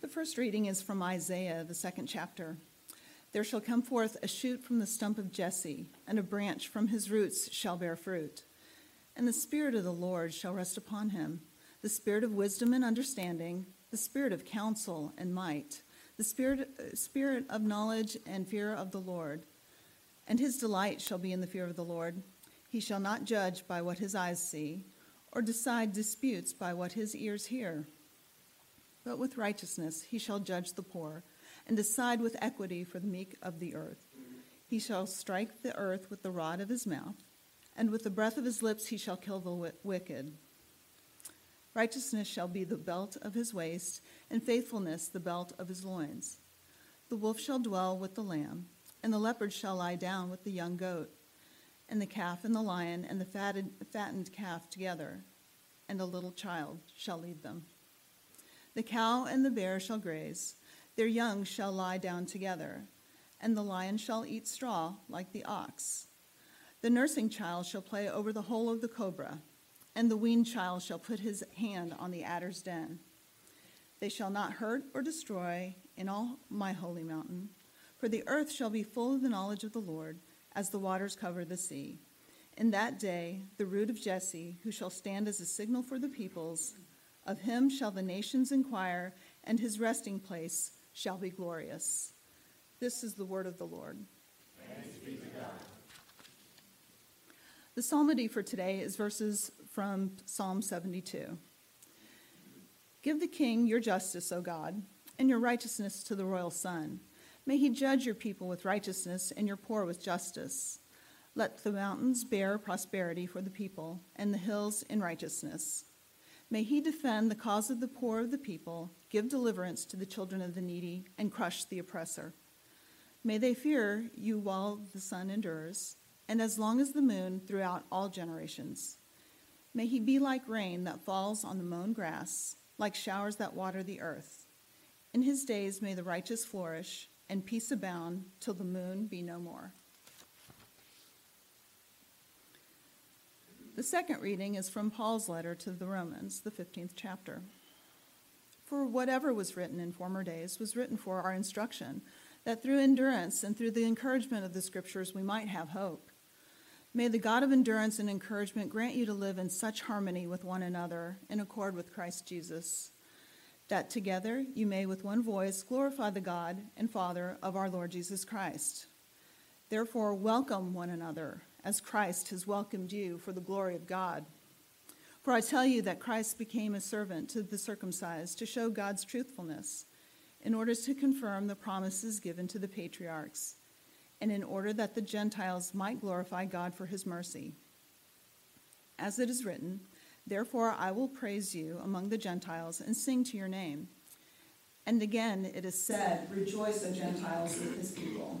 The first reading is from Isaiah, the second chapter. There shall come forth a shoot from the stump of Jesse, and a branch from his roots shall bear fruit. And the Spirit of the Lord shall rest upon him the Spirit of wisdom and understanding, the Spirit of counsel and might, the Spirit, spirit of knowledge and fear of the Lord. And his delight shall be in the fear of the Lord. He shall not judge by what his eyes see, or decide disputes by what his ears hear. But with righteousness he shall judge the poor, and decide with equity for the meek of the earth. He shall strike the earth with the rod of his mouth, and with the breath of his lips he shall kill the wicked. Righteousness shall be the belt of his waist, and faithfulness the belt of his loins. The wolf shall dwell with the lamb, and the leopard shall lie down with the young goat, and the calf and the lion and the fatted, fattened calf together, and a little child shall lead them. The cow and the bear shall graze, their young shall lie down together, and the lion shall eat straw like the ox. The nursing child shall play over the hole of the cobra and the weaned child shall put his hand on the adder's den. They shall not hurt or destroy in all my holy mountain, for the earth shall be full of the knowledge of the Lord, as the waters cover the sea. In that day, the root of Jesse, who shall stand as a signal for the peoples, of him shall the nations inquire, and his resting place shall be glorious. This is the word of the Lord. The psalmody for today is verses from Psalm 72. Give the king your justice, O God, and your righteousness to the royal son. May he judge your people with righteousness and your poor with justice. Let the mountains bear prosperity for the people, and the hills in righteousness. May he defend the cause of the poor of the people, give deliverance to the children of the needy, and crush the oppressor. May they fear you while the sun endures, and as long as the moon throughout all generations. May he be like rain that falls on the mown grass, like showers that water the earth. In his days may the righteous flourish, and peace abound till the moon be no more. The second reading is from Paul's letter to the Romans, the 15th chapter. For whatever was written in former days was written for our instruction, that through endurance and through the encouragement of the Scriptures we might have hope. May the God of endurance and encouragement grant you to live in such harmony with one another in accord with Christ Jesus, that together you may with one voice glorify the God and Father of our Lord Jesus Christ. Therefore, welcome one another as Christ has welcomed you for the glory of God. For I tell you that Christ became a servant to the circumcised to show God's truthfulness, in order to confirm the promises given to the patriarchs and in order that the Gentiles might glorify God for his mercy. As it is written, Therefore I will praise you among the Gentiles and sing to your name. And again it is said, Rejoice, O Gentiles, with his people.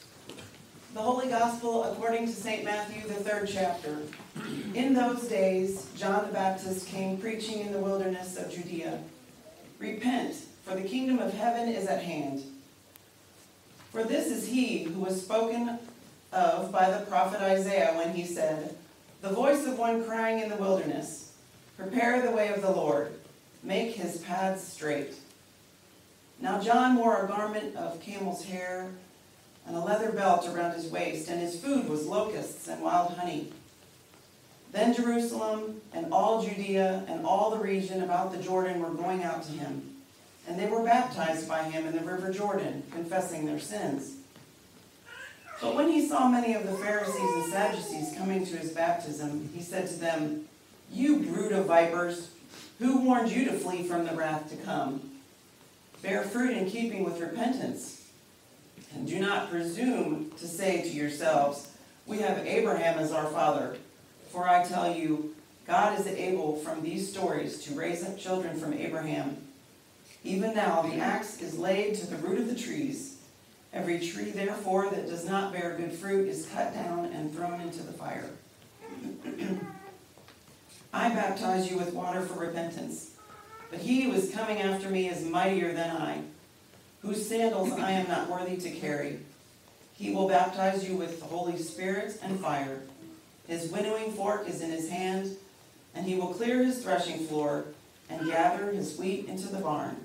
The Holy Gospel according to St. Matthew, the third chapter. In those days, John the Baptist came preaching in the wilderness of Judea Repent, for the kingdom of heaven is at hand. For this is he who was spoken of by the prophet Isaiah when he said, the voice of one crying in the wilderness, Prepare the way of the Lord, make his paths straight. Now John wore a garment of camel's hair and a leather belt around his waist, and his food was locusts and wild honey. Then Jerusalem and all Judea and all the region about the Jordan were going out to him, and they were baptized by him in the river Jordan, confessing their sins. But when he saw many of the Pharisees and Sadducees coming to his baptism, he said to them, You brood of vipers, who warned you to flee from the wrath to come? Bear fruit in keeping with repentance. And do not presume to say to yourselves, We have Abraham as our father. For I tell you, God is able from these stories to raise up children from Abraham. Even now the axe is laid to the root of the trees. Every tree, therefore, that does not bear good fruit is cut down and thrown into the fire. I baptize you with water for repentance, but he who is coming after me is mightier than I, whose sandals I am not worthy to carry. He will baptize you with the Holy Spirit and fire. His winnowing fork is in his hand, and he will clear his threshing floor and gather his wheat into the barn,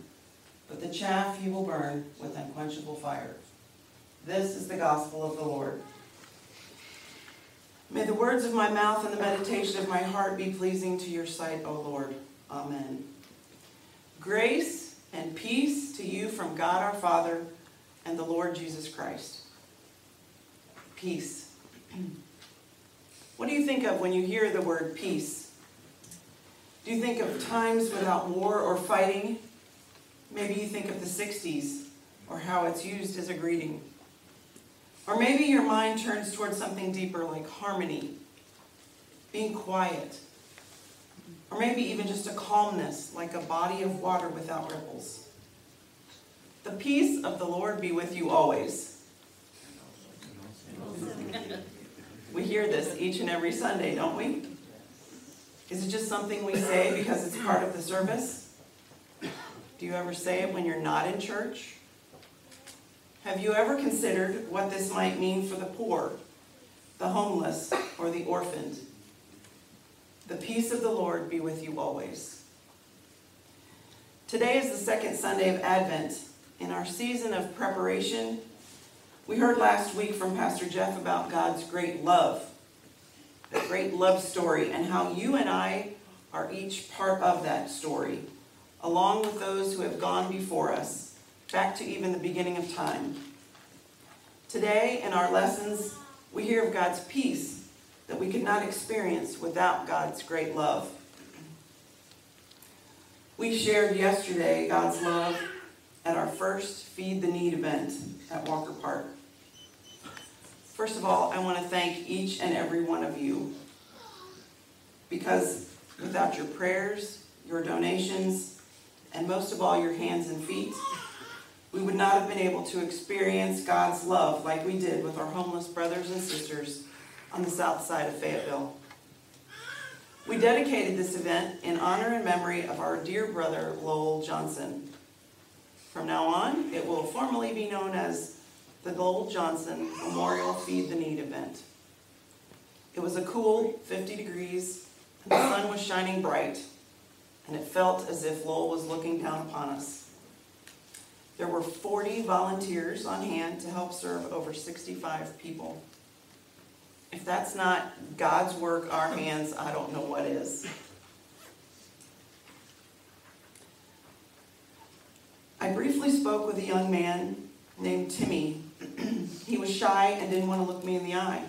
but the chaff he will burn with unquenchable fire. This is the gospel of the Lord. May the words of my mouth and the meditation of my heart be pleasing to your sight, O Lord. Amen. Grace and peace to you from God our Father and the Lord Jesus Christ. Peace. What do you think of when you hear the word peace? Do you think of times without war or fighting? Maybe you think of the 60s or how it's used as a greeting. Or maybe your mind turns towards something deeper like harmony, being quiet, or maybe even just a calmness like a body of water without ripples. The peace of the Lord be with you always. We hear this each and every Sunday, don't we? Is it just something we say because it's part of the service? Do you ever say it when you're not in church? Have you ever considered what this might mean for the poor, the homeless, or the orphaned? The peace of the Lord be with you always. Today is the second Sunday of Advent. In our season of preparation, we heard last week from Pastor Jeff about God's great love, the great love story, and how you and I are each part of that story, along with those who have gone before us, back to even the beginning of time. Today, in our lessons, we hear of God's peace that we could not experience without God's great love. We shared yesterday God's love at our first Feed the Need event at Walker Park. First of all, I want to thank each and every one of you because without your prayers, your donations, and most of all, your hands and feet, we would not have been able to experience God's love like we did with our homeless brothers and sisters on the south side of Fayetteville. We dedicated this event in honor and memory of our dear brother Lowell Johnson. From now on, it will formally be known as the Lowell Johnson Memorial Feed the Need event. It was a cool 50 degrees, and the sun was shining bright, and it felt as if Lowell was looking down upon us. There were 40 volunteers on hand to help serve over 65 people. If that's not God's work, our hands, I don't know what is. I briefly spoke with a young man named Timmy. he was shy and didn't want to look me in the eye.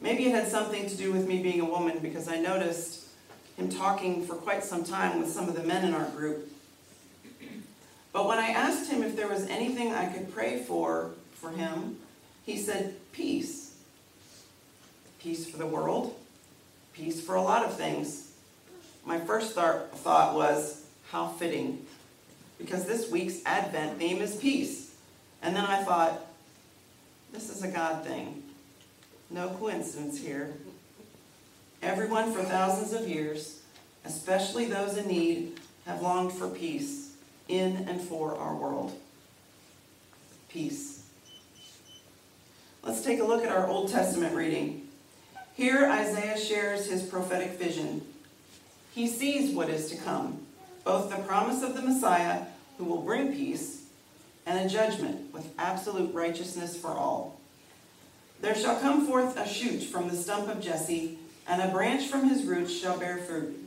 Maybe it had something to do with me being a woman because I noticed him talking for quite some time with some of the men in our group. But when I asked him if there was anything I could pray for for him, he said, Peace. Peace for the world, peace for a lot of things. My first thought was, How fitting. Because this week's Advent theme is peace. And then I thought, This is a God thing. No coincidence here. Everyone for thousands of years, especially those in need, have longed for peace in and for our world. Peace. Let's take a look at our Old Testament reading. Here, Isaiah shares his prophetic vision. He sees what is to come, both the promise of the Messiah, who will bring peace, and a judgment with absolute righteousness for all. There shall come forth a shoot from the stump of Jesse, and a branch from his roots shall bear fruit.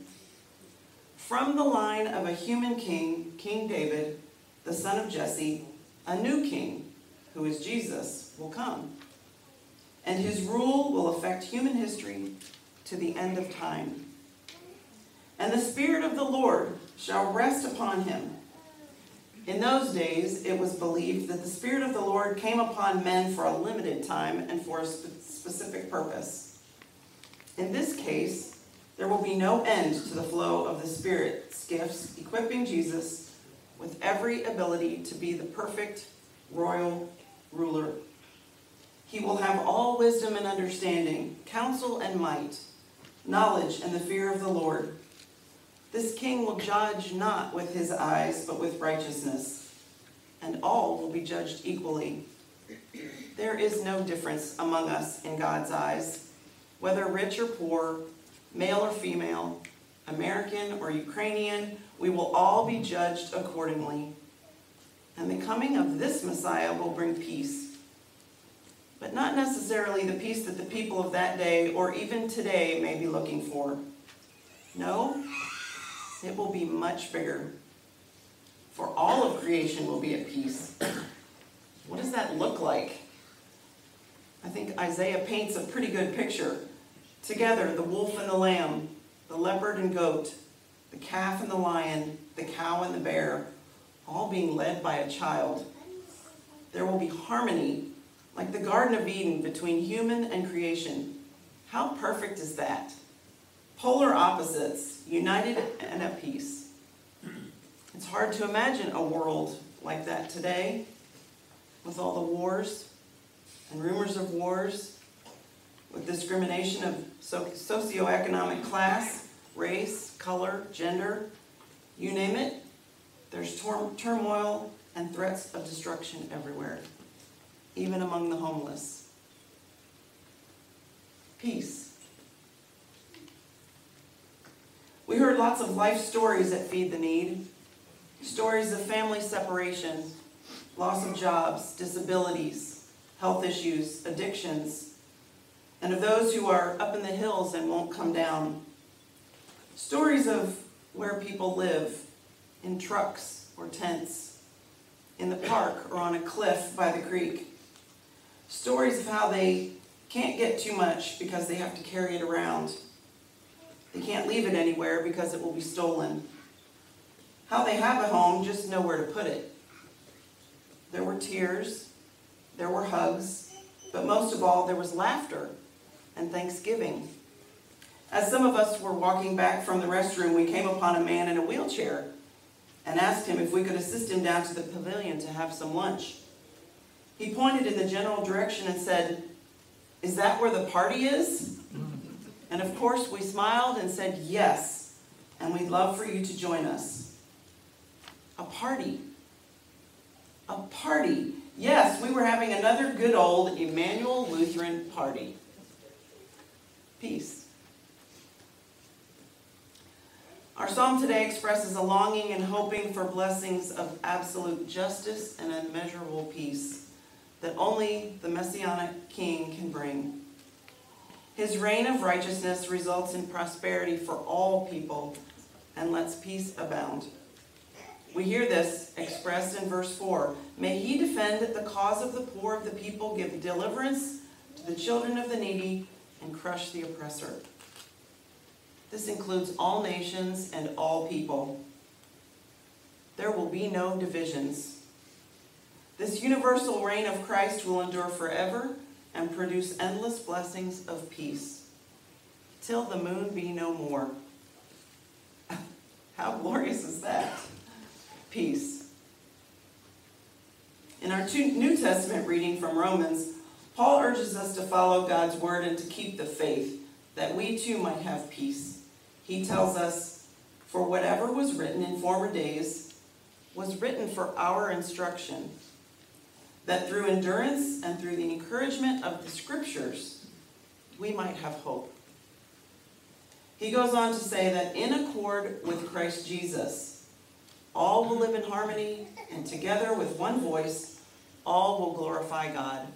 From the line of a human king, King David, the son of Jesse, a new king, who is Jesus, will come. And his rule will affect human history to the end of time. And the Spirit of the Lord shall rest upon him. In those days, it was believed that the Spirit of the Lord came upon men for a limited time and for a spe- specific purpose. In this case, there will be no end to the flow of the Spirit's gifts, equipping Jesus with every ability to be the perfect, royal ruler. He will have all wisdom and understanding, counsel and might, knowledge and the fear of the Lord. This king will judge not with his eyes, but with righteousness, and all will be judged equally. There is no difference among us in God's eyes, whether rich or poor, male or female, American or Ukrainian, we will all be judged accordingly. And the coming of this Messiah will bring peace. But not necessarily the peace that the people of that day or even today may be looking for. No, it will be much bigger. For all of creation will be at peace. What does that look like? I think Isaiah paints a pretty good picture. Together, the wolf and the lamb, the leopard and goat, the calf and the lion, the cow and the bear, all being led by a child. There will be harmony, like the Garden of Eden, between human and creation. How perfect is that? Polar opposites, united and at peace. It's hard to imagine a world like that today, with all the wars and rumors of wars, with discrimination of socioeconomic class, race, color, gender, you name it, there's turmoil and threats of destruction everywhere, even among the homeless. Peace. We heard lots of life stories that feed the need stories of family separation, loss of jobs, disabilities, health issues, addictions, and of those who are up in the hills and won't come down Stories of where people live in trucks or tents, in the park or on a cliff by the creek. Stories of how they can't get too much because they have to carry it around. They can't leave it anywhere because it will be stolen. How they have a home, just nowhere to put it. There were tears, there were hugs, but most of all, there was laughter and thanksgiving. As some of us were walking back from the restroom, we came upon a man in a wheelchair and asked him if we could assist him down to the pavilion to have some lunch. He pointed in the general direction and said, Is that where the party is? And of course, we smiled and said, Yes, and we'd love for you to join us. A party. A party. Yes, we were having another good old Emmanuel Lutheran party. Peace. Our psalm today expresses a longing and hoping for blessings of absolute justice and unmeasurable peace that only the Messianic King can bring. His reign of righteousness results in prosperity for all people and lets peace abound. We hear this expressed in verse 4 May he defend the cause of the poor of the people, give deliverance to the children of the needy, and crush the oppressor. This includes all nations and all people. There will be no divisions. This universal reign of Christ will endure forever and produce endless blessings of peace, till the moon be no more. How glorious is that? Peace. In our New Testament reading from Romans, Paul urges us to follow God's word and to keep the faith, that we too might have peace he tells us, For whatever was written in former days was written for our instruction, that through endurance and through the encouragement of the scriptures, we might have hope. He goes on to say that in accord with Christ Jesus, all will live in harmony, and together with one voice, all will glorify God.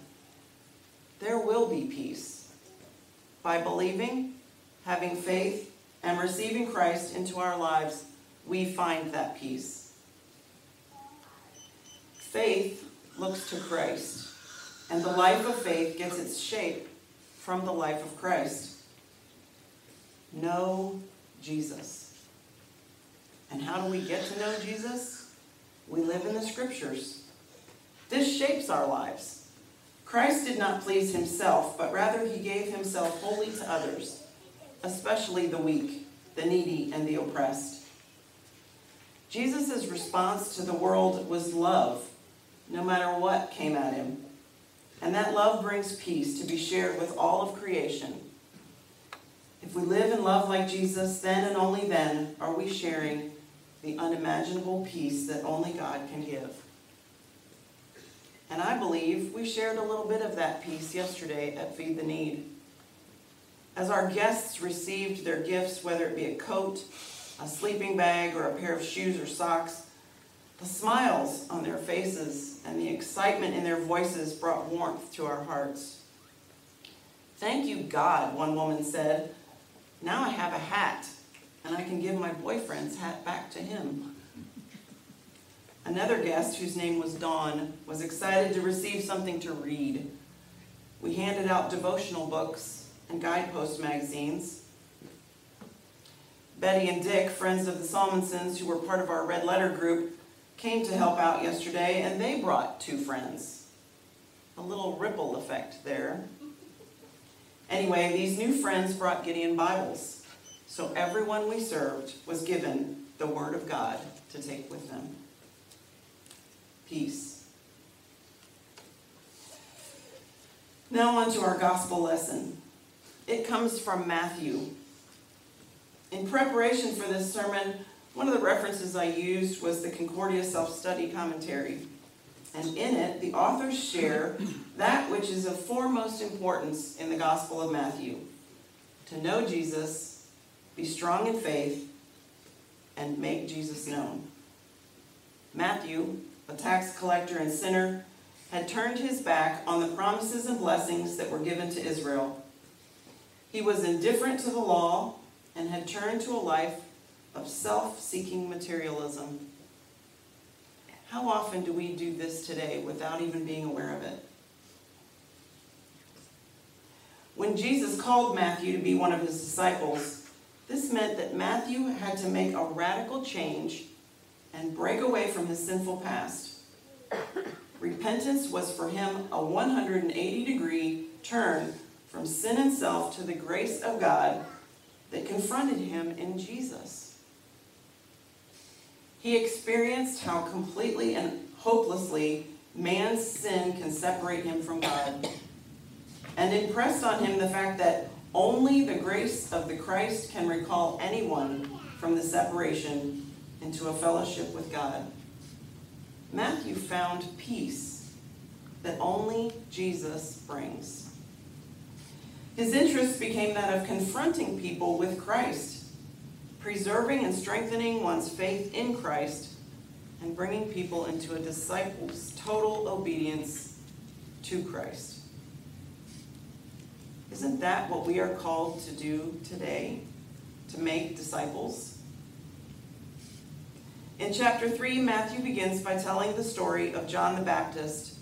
There will be peace. By believing, having faith, and receiving Christ into our lives, we find that peace. Faith looks to Christ, and the life of faith gets its shape from the life of Christ. Know Jesus. And how do we get to know Jesus? We live in the scriptures. This shapes our lives. Christ did not please himself, but rather he gave himself wholly to others especially the weak, the needy, and the oppressed. Jesus' response to the world was love, no matter what came at him. And that love brings peace to be shared with all of creation. If we live and love like Jesus, then and only then are we sharing the unimaginable peace that only God can give. And I believe we shared a little bit of that peace yesterday at Feed the Need. As our guests received their gifts, whether it be a coat, a sleeping bag, or a pair of shoes or socks, the smiles on their faces and the excitement in their voices brought warmth to our hearts. Thank you, God, one woman said. Now I have a hat, and I can give my boyfriend's hat back to him. Another guest, whose name was Dawn, was excited to receive something to read. We handed out devotional books and guidepost magazines. Betty and Dick, friends of the Salmonsons who were part of our Red Letter group, came to help out yesterday, and they brought two friends. A little ripple effect there. Anyway, these new friends brought Gideon Bibles, so everyone we served was given the Word of God to take with them. Peace. Now, on to our gospel lesson. It comes from Matthew. In preparation for this sermon, one of the references I used was the Concordia Self Study Commentary. And in it, the authors share that which is of foremost importance in the Gospel of Matthew to know Jesus, be strong in faith, and make Jesus known. Matthew, a tax collector and sinner, had turned his back on the promises and blessings that were given to Israel. He was indifferent to the law and had turned to a life of self seeking materialism. How often do we do this today without even being aware of it? When Jesus called Matthew to be one of his disciples, this meant that Matthew had to make a radical change and break away from his sinful past. Repentance was for him a 180 degree turn from sin and self to the grace of God that confronted him in Jesus. He experienced how completely and hopelessly man's sin can separate him from God, and impressed on him the fact that only the grace of the Christ can recall anyone from the separation into a fellowship with God. Matthew found peace that only Jesus brings. His interest became that of confronting people with Christ, preserving and strengthening one's faith in Christ, and bringing people into a disciple's total obedience to Christ. Isn't that what we are called to do today? To make disciples? In chapter 3, Matthew begins by telling the story of John the Baptist,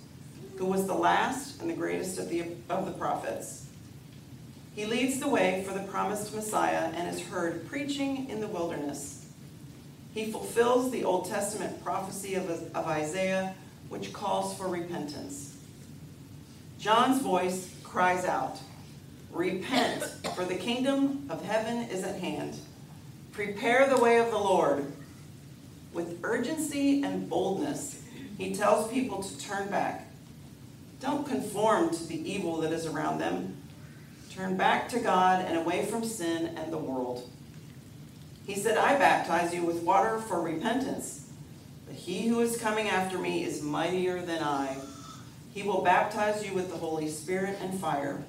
who was the last and the greatest of the, of the prophets. He leads the way for the promised Messiah and is heard preaching in the wilderness. He fulfills the Old Testament prophecy of, of Isaiah, which calls for repentance. John's voice cries out, Repent, for the kingdom of heaven is at hand. Prepare the way of the Lord. With urgency and boldness, he tells people to turn back. Don't conform to the evil that is around them. Turn back to God and away from sin and the world. He said, I baptize you with water for repentance, but he who is coming after me is mightier than I. He will baptize you with the Holy Spirit and fire.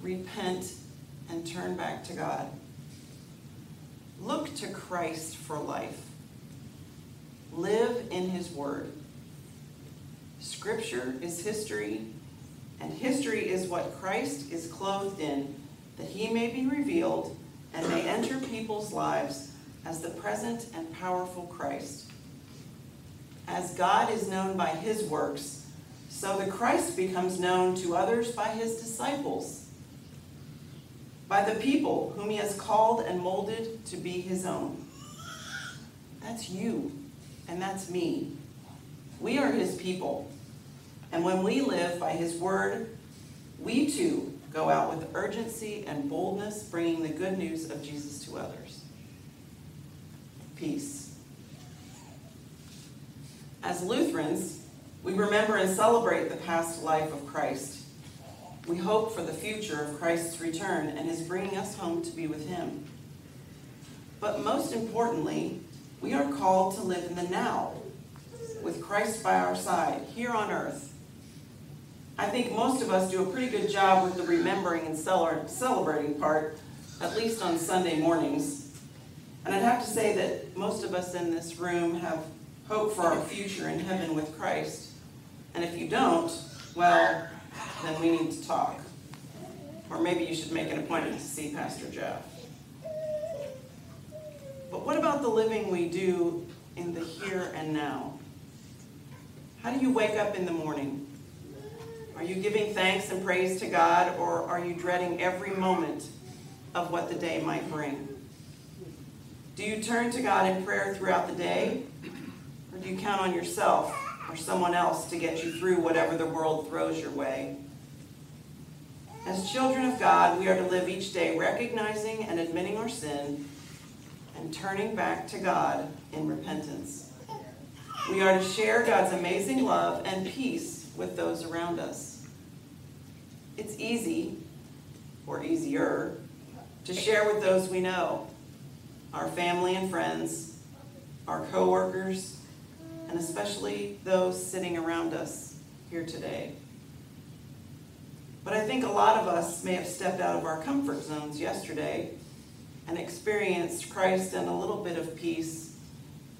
Repent and turn back to God. Look to Christ for life. Live in his word. Scripture is history, and history is what Christ is clothed in, that he may be revealed and may enter people's lives as the present and powerful Christ. As God is known by his works, so the Christ becomes known to others by his disciples, by the people whom he has called and molded to be his own. That's you, and that's me. We are his people. And when we live by his word, we too go out with urgency and boldness, bringing the good news of Jesus to others. Peace. As Lutherans, we remember and celebrate the past life of Christ. We hope for the future of Christ's return and his bringing us home to be with him. But most importantly, we are called to live in the now, with Christ by our side, here on earth. I think most of us do a pretty good job with the remembering and celebrating part, at least on Sunday mornings. And I'd have to say that most of us in this room have hope for our future in heaven with Christ. And if you don't, well, then we need to talk. Or maybe you should make an appointment to see Pastor Jeff. But what about the living we do in the here and now? How do you wake up in the morning? Are you giving thanks and praise to God, or are you dreading every moment of what the day might bring? Do you turn to God in prayer throughout the day, or do you count on yourself or someone else to get you through whatever the world throws your way? As children of God, we are to live each day recognizing and admitting our sin and turning back to God in repentance. We are to share God's amazing love and peace with those around us. It's easy, or easier, to share with those we know, our family and friends, our coworkers, and especially those sitting around us here today. But I think a lot of us may have stepped out of our comfort zones yesterday and experienced Christ and a little bit of peace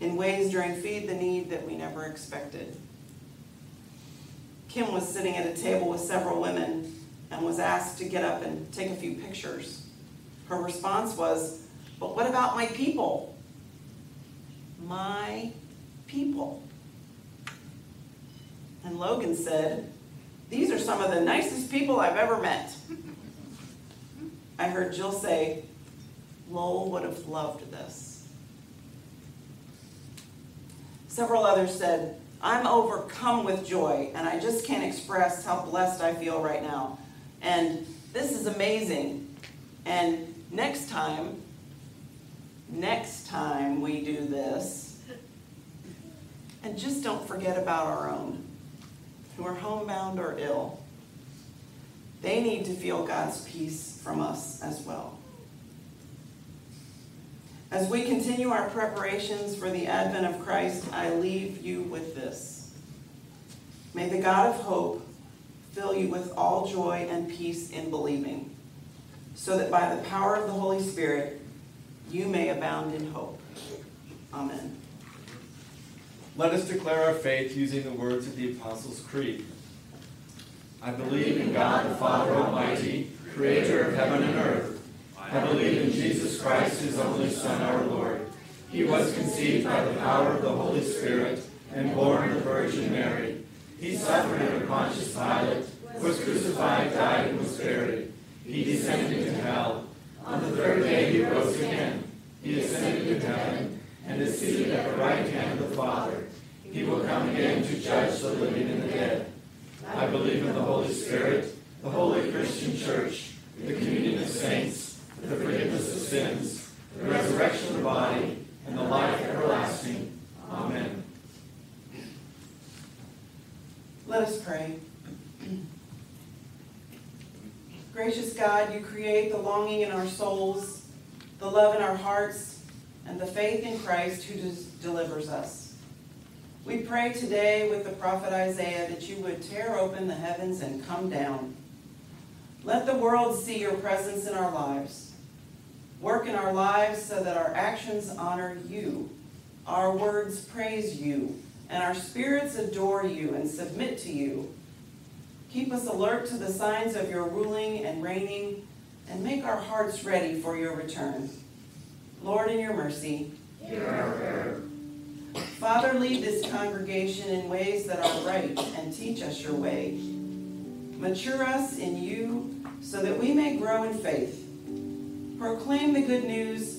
in ways during Feed the Need that we never expected. Kim was sitting at a table with several women and was asked to get up and take a few pictures. Her response was, But what about my people? My people. And Logan said, These are some of the nicest people I've ever met. I heard Jill say, Lowell would have loved this. Several others said, I'm overcome with joy, and I just can't express how blessed I feel right now. And this is amazing. And next time, next time we do this, and just don't forget about our own who are homebound or ill. They need to feel God's peace from us as well. As we continue our preparations for the advent of Christ, I leave you with this. May the God of hope fill you with all joy and peace in believing, so that by the power of the Holy Spirit, you may abound in hope. Amen. Let us declare our faith using the words of the Apostles' Creed. I believe in God the Father Almighty, creator of heaven and earth. I believe in Jesus Christ, his only Son, our Lord. He was conceived by the power of the Holy Spirit and born of the Virgin Mary. He suffered under Pontius Pilate, was crucified, died, and was buried. He descended to hell. On the third day he rose again. He ascended into heaven and is seated at the right hand of the Father. He will come again to judge the living and the dead. I believe in the Holy Spirit, the holy Christian church, the communion of saints, the forgiveness of sins, the resurrection of the body, and the life everlasting. Amen. Let us pray. Gracious God, you create the longing in our souls, the love in our hearts, and the faith in Christ who delivers us. We pray today with the prophet Isaiah that you would tear open the heavens and come down. Let the world see your presence in our lives. Work in our lives so that our actions honor you, our words praise you, and our spirits adore you and submit to you. Keep us alert to the signs of your ruling and reigning, and make our hearts ready for your return. Lord, in your mercy. Father, lead this congregation in ways that are right and teach us your way. Mature us in you so that we may grow in faith Proclaim the good news,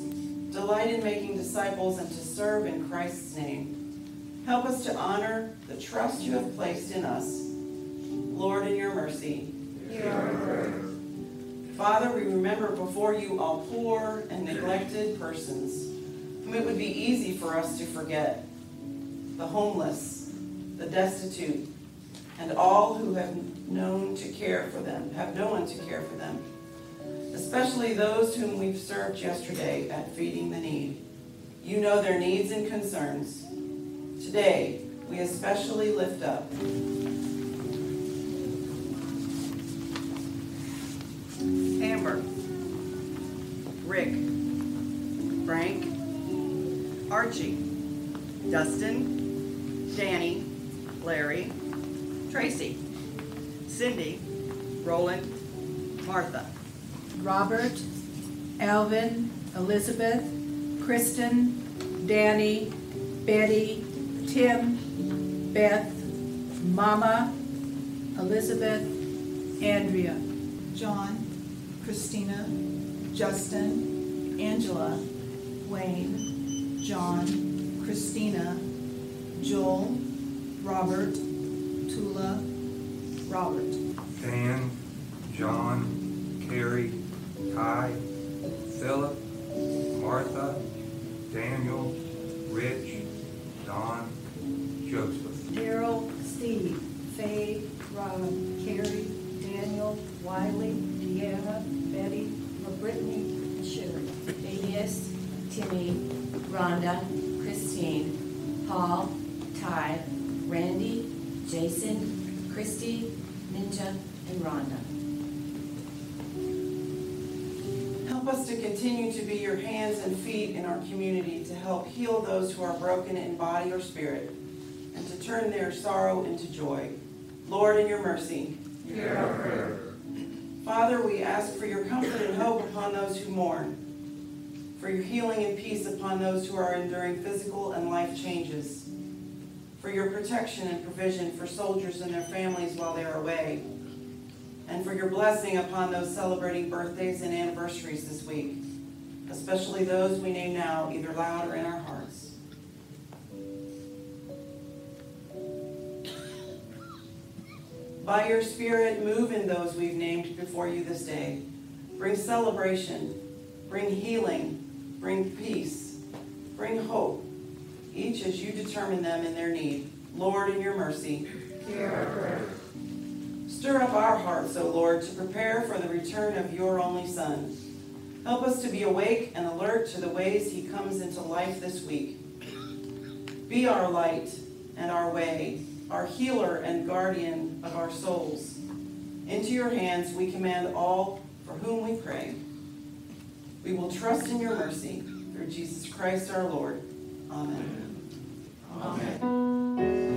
delight in making disciples, and to serve in Christ's name. Help us to honor the trust you have placed in us. Lord, in your mercy. Father, we remember before you all poor and neglected persons whom it would be easy for us to forget the homeless, the destitute, and all who have known to care for them, have no one to care for them, especially those whom we've served yesterday at Feeding the Need. You know their needs and concerns. Today, we especially lift up Amber, Rick, Frank, Archie, Dustin, Danny, Larry, Tracy, Cindy, Roland, Martha. Robert, Alvin, Elizabeth, Kristen, Danny, Betty, Tim, Beth, Mama, Elizabeth, Andrea. John, Christina, Justin, Angela, Wayne, John, Christina, Joel, Robert, Tula, Robert. Dan, John, Carrie, Kai, Philip, Martha, Daniel, Rich, Don, Joseph. Daryl, Steve, Faye, Rob, Carrie, Daniel, Wiley, Deanna, Betty, Brittany, Sherry. Phineas, Timmy, Rhonda, Christine, Paul, Ty, Randy, Jason, Christy, Ninja, and Rhonda. Us to continue to be your hands and feet in our community to help heal those who are broken in body or spirit and to turn their sorrow into joy. Lord, in your mercy. Hear our prayer. Father, we ask for your comfort and hope upon those who mourn, for your healing and peace upon those who are enduring physical and life changes, for your protection and provision for soldiers and their families while they are away, and for your blessing upon those celebrating birthdays and anniversaries this week, especially those we name now, either loud or in our hearts. By your Spirit, move in those we've named before you this day. Bring celebration, bring healing, bring peace, bring hope, each as you determine them in their need. Lord, in your mercy, hear our prayer. Stir up our hearts, O Lord, to prepare for the return of your only Son. Help us to be awake and alert to the ways he comes into life this week. Be our light and our way, our healer and guardian of our souls. Into your hands we command all for whom we pray. We will trust in your mercy through Jesus Christ our Lord. Amen. Amen.